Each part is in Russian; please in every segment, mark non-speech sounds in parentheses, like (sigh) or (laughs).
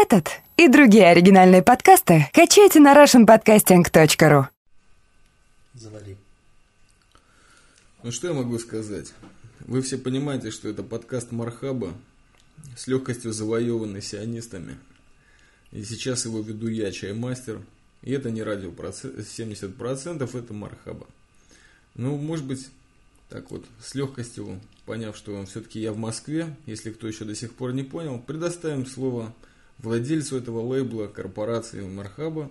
Этот и другие оригинальные подкасты качайте на russianpodcasting.ru Завали. Ну что я могу сказать? Вы все понимаете, что это подкаст Мархаба, с легкостью завоеванный сионистами. И сейчас его веду я, чаймастер. И это не радио 70%, это Мархаба. Ну, может быть, так вот, с легкостью, поняв, что все-таки я в Москве, если кто еще до сих пор не понял, предоставим слово владельцу этого лейбла, корпорации Мархаба,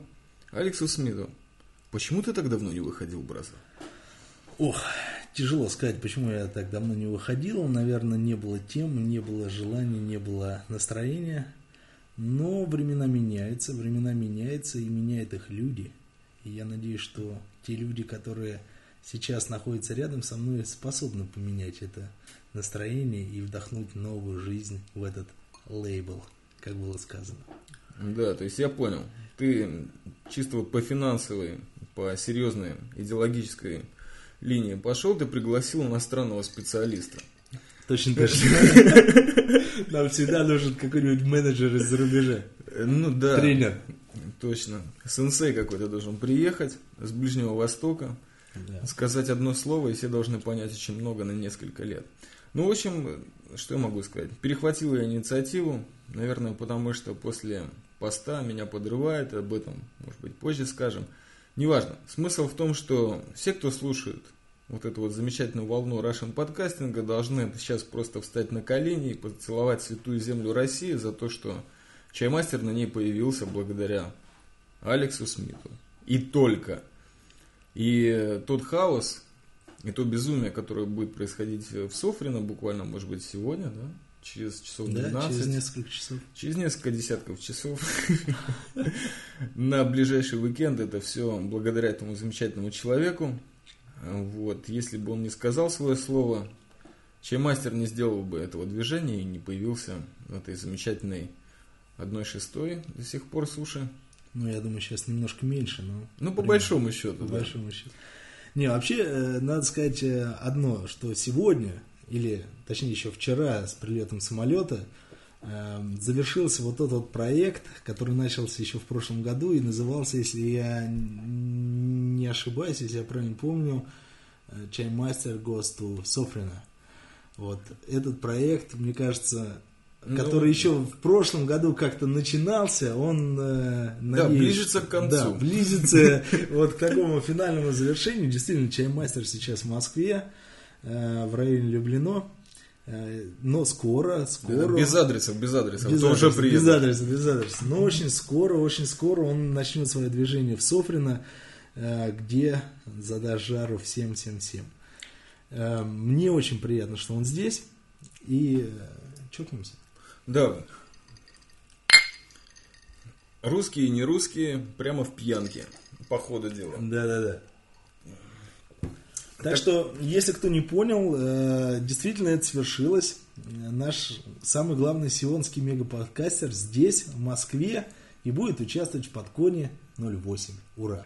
Алексу Смиту. Почему ты так давно не выходил, бразер? Ох, тяжело сказать, почему я так давно не выходил. Наверное, не было тем, не было желания, не было настроения. Но времена меняются, времена меняются, и меняют их люди. И я надеюсь, что те люди, которые сейчас находятся рядом со мной, способны поменять это настроение и вдохнуть новую жизнь в этот лейбл, как было сказано. Да, то есть я понял. Ты чисто вот по финансовой, по серьезной идеологической линии пошел, ты пригласил иностранного специалиста. Точно так же. (laughs) Нам всегда нужен какой-нибудь менеджер из-за рубежа. Ну да. Тренер. Точно. Сенсей какой-то должен приехать с Ближнего Востока, Да. сказать одно слово, и все должны понять очень много на несколько лет. Ну, в общем, что я могу сказать? Перехватил я инициативу, наверное, потому что после поста меня подрывает, об этом, может быть, позже скажем. Неважно. Смысл в том, что все, кто слушает вот эту вот замечательную волну Russian подкастинга, должны сейчас просто встать на колени и поцеловать святую землю России за то, что чаймастер на ней появился благодаря Алексу Смиту. И только. И тот хаос, и то безумие, которое будет происходить в Софрино, буквально, может быть, сегодня, да? Через часов Да, 12. через несколько часов. Через несколько десятков часов (laughs) на ближайший уикенд это все благодаря этому замечательному человеку. Вот, если бы он не сказал свое слово, чаймастер не сделал бы этого движения и не появился в этой замечательной одной шестой до сих пор суши. Ну, я думаю, сейчас немножко меньше, но... Ну, по примерно. большому счету. По да. большому счету. Не, вообще, э, надо сказать э, одно, что сегодня, или точнее еще вчера с прилетом самолета, э, завершился вот тот вот проект, который начался еще в прошлом году и назывался, если я не ошибаюсь, если я правильно помню, э, Чаймастер to Софрина. Вот этот проект, мне кажется, Ну, который еще в прошлом году как-то начинался, он э, Да, надеюсь, ближется к концу. Да, близится (laughs) вот к такому финальному завершению. Действительно, чаймастер сейчас в Москве, э, в районе Люблино. Э, Но скоро, скоро. Без адресов, без адресов. Без Кто уже приедет. без адреса, без адреса. Но очень скоро, очень скоро он начнет свое движение в Софрино, э, где задаст жару всем-всем-всем. Э, Мне очень приятно, что он здесь. И чокнемся. Да. Русские и не русские прямо в пьянке. По ходу дела. Да-да-да. Так что, если кто не понял, э, действительно это свершилось. Э, Наш самый главный сионский мегаподкастер здесь, в Москве, и будет участвовать в подконе 08. Ура!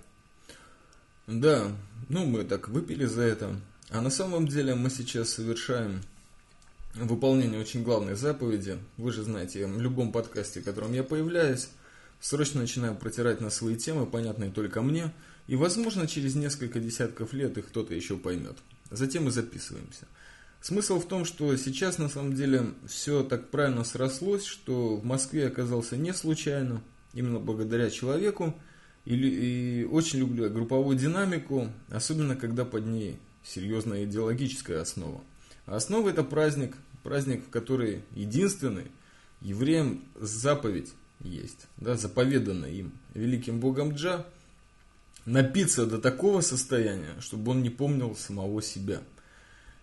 Да, ну мы так выпили за это. А на самом деле мы сейчас совершаем выполнение очень главной заповеди. Вы же знаете, в любом подкасте, в котором я появляюсь, срочно начинаю протирать на свои темы, понятные только мне. И, возможно, через несколько десятков лет их кто-то еще поймет. Затем мы записываемся. Смысл в том, что сейчас на самом деле все так правильно срослось, что в Москве оказался не случайно, именно благодаря человеку. И, и очень люблю групповую динамику, особенно когда под ней серьезная идеологическая основа. А основа это праздник, праздник, в который единственный евреям заповедь есть, да, заповеданная им великим богом Джа, напиться до такого состояния, чтобы он не помнил самого себя.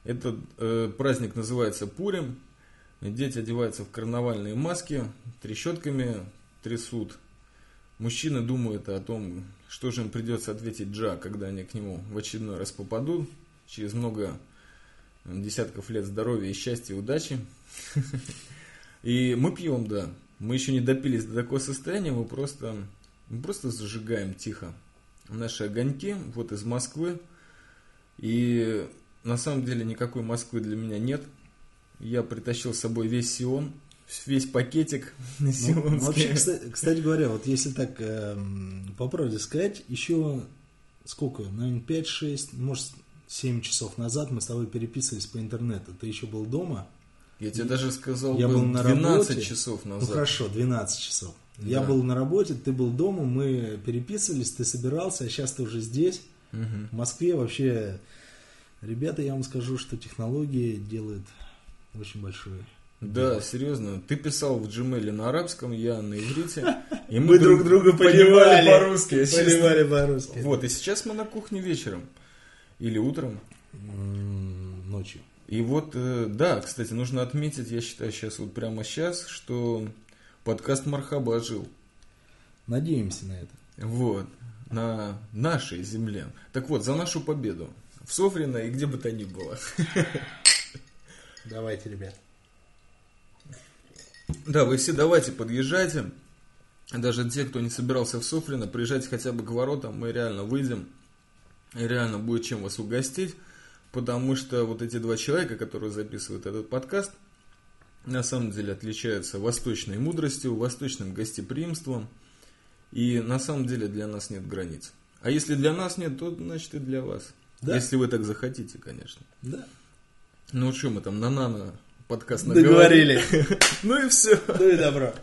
Этот э, праздник называется Пурим. Дети одеваются в карнавальные маски, трещотками трясут. Мужчины думают о том, что же им придется ответить Джа, когда они к нему в очередной раз попадут. Через много десятков лет здоровья и счастья и удачи. И мы пьем, да. Мы еще не допились до такого состояния, мы просто, мы просто зажигаем тихо наши огоньки, вот из Москвы. И на самом деле никакой Москвы для меня нет. Я притащил с собой весь Сион. весь пакетик (laughs) Ну, вообще, кстати, кстати говоря, вот если так эм, по правде сказать, еще сколько, наверное, 5-6, может, 7 часов назад мы с тобой переписывались по интернету. Ты еще был дома? Я тебе даже сказал, Я был был на 12 работе. часов Ну назад. хорошо, 12 часов. Я Да. был на работе, ты был дома, мы переписывались, ты собирался, а сейчас ты уже здесь. Мгм. В Москве вообще, ребята, я вам скажу, что технологии делают очень большое. Да, серьезно. Ты писал в Gmail на арабском, я на иврите. И (laughs) Мы друг друга понимали. по-русски. если честно. Понимали по-русски. Вот, и сейчас мы на кухне вечером. Или утром. Ночью. И вот, э, да, кстати, нужно отметить, я считаю, сейчас, вот прямо сейчас, что подкаст Мархаба ожил. Надеемся на это. Вот, на нашей земле. Так вот, за нашу победу. В Софрино и где бы то ни было. Давайте, ребят. Да, вы все давайте подъезжайте. Даже те, кто не собирался в Софрино, приезжайте хотя бы к воротам, мы реально выйдем. Реально будет чем вас угостить. Потому что вот эти два человека, которые записывают этот подкаст, на самом деле отличаются восточной мудростью, восточным гостеприимством. И на самом деле для нас нет границ. А если для нас нет, то значит и для вас. Да. Если вы так захотите, конечно. Да. Ну что мы там на нано подкаст Договорили. (laughs) Ну и все. Ну и добро.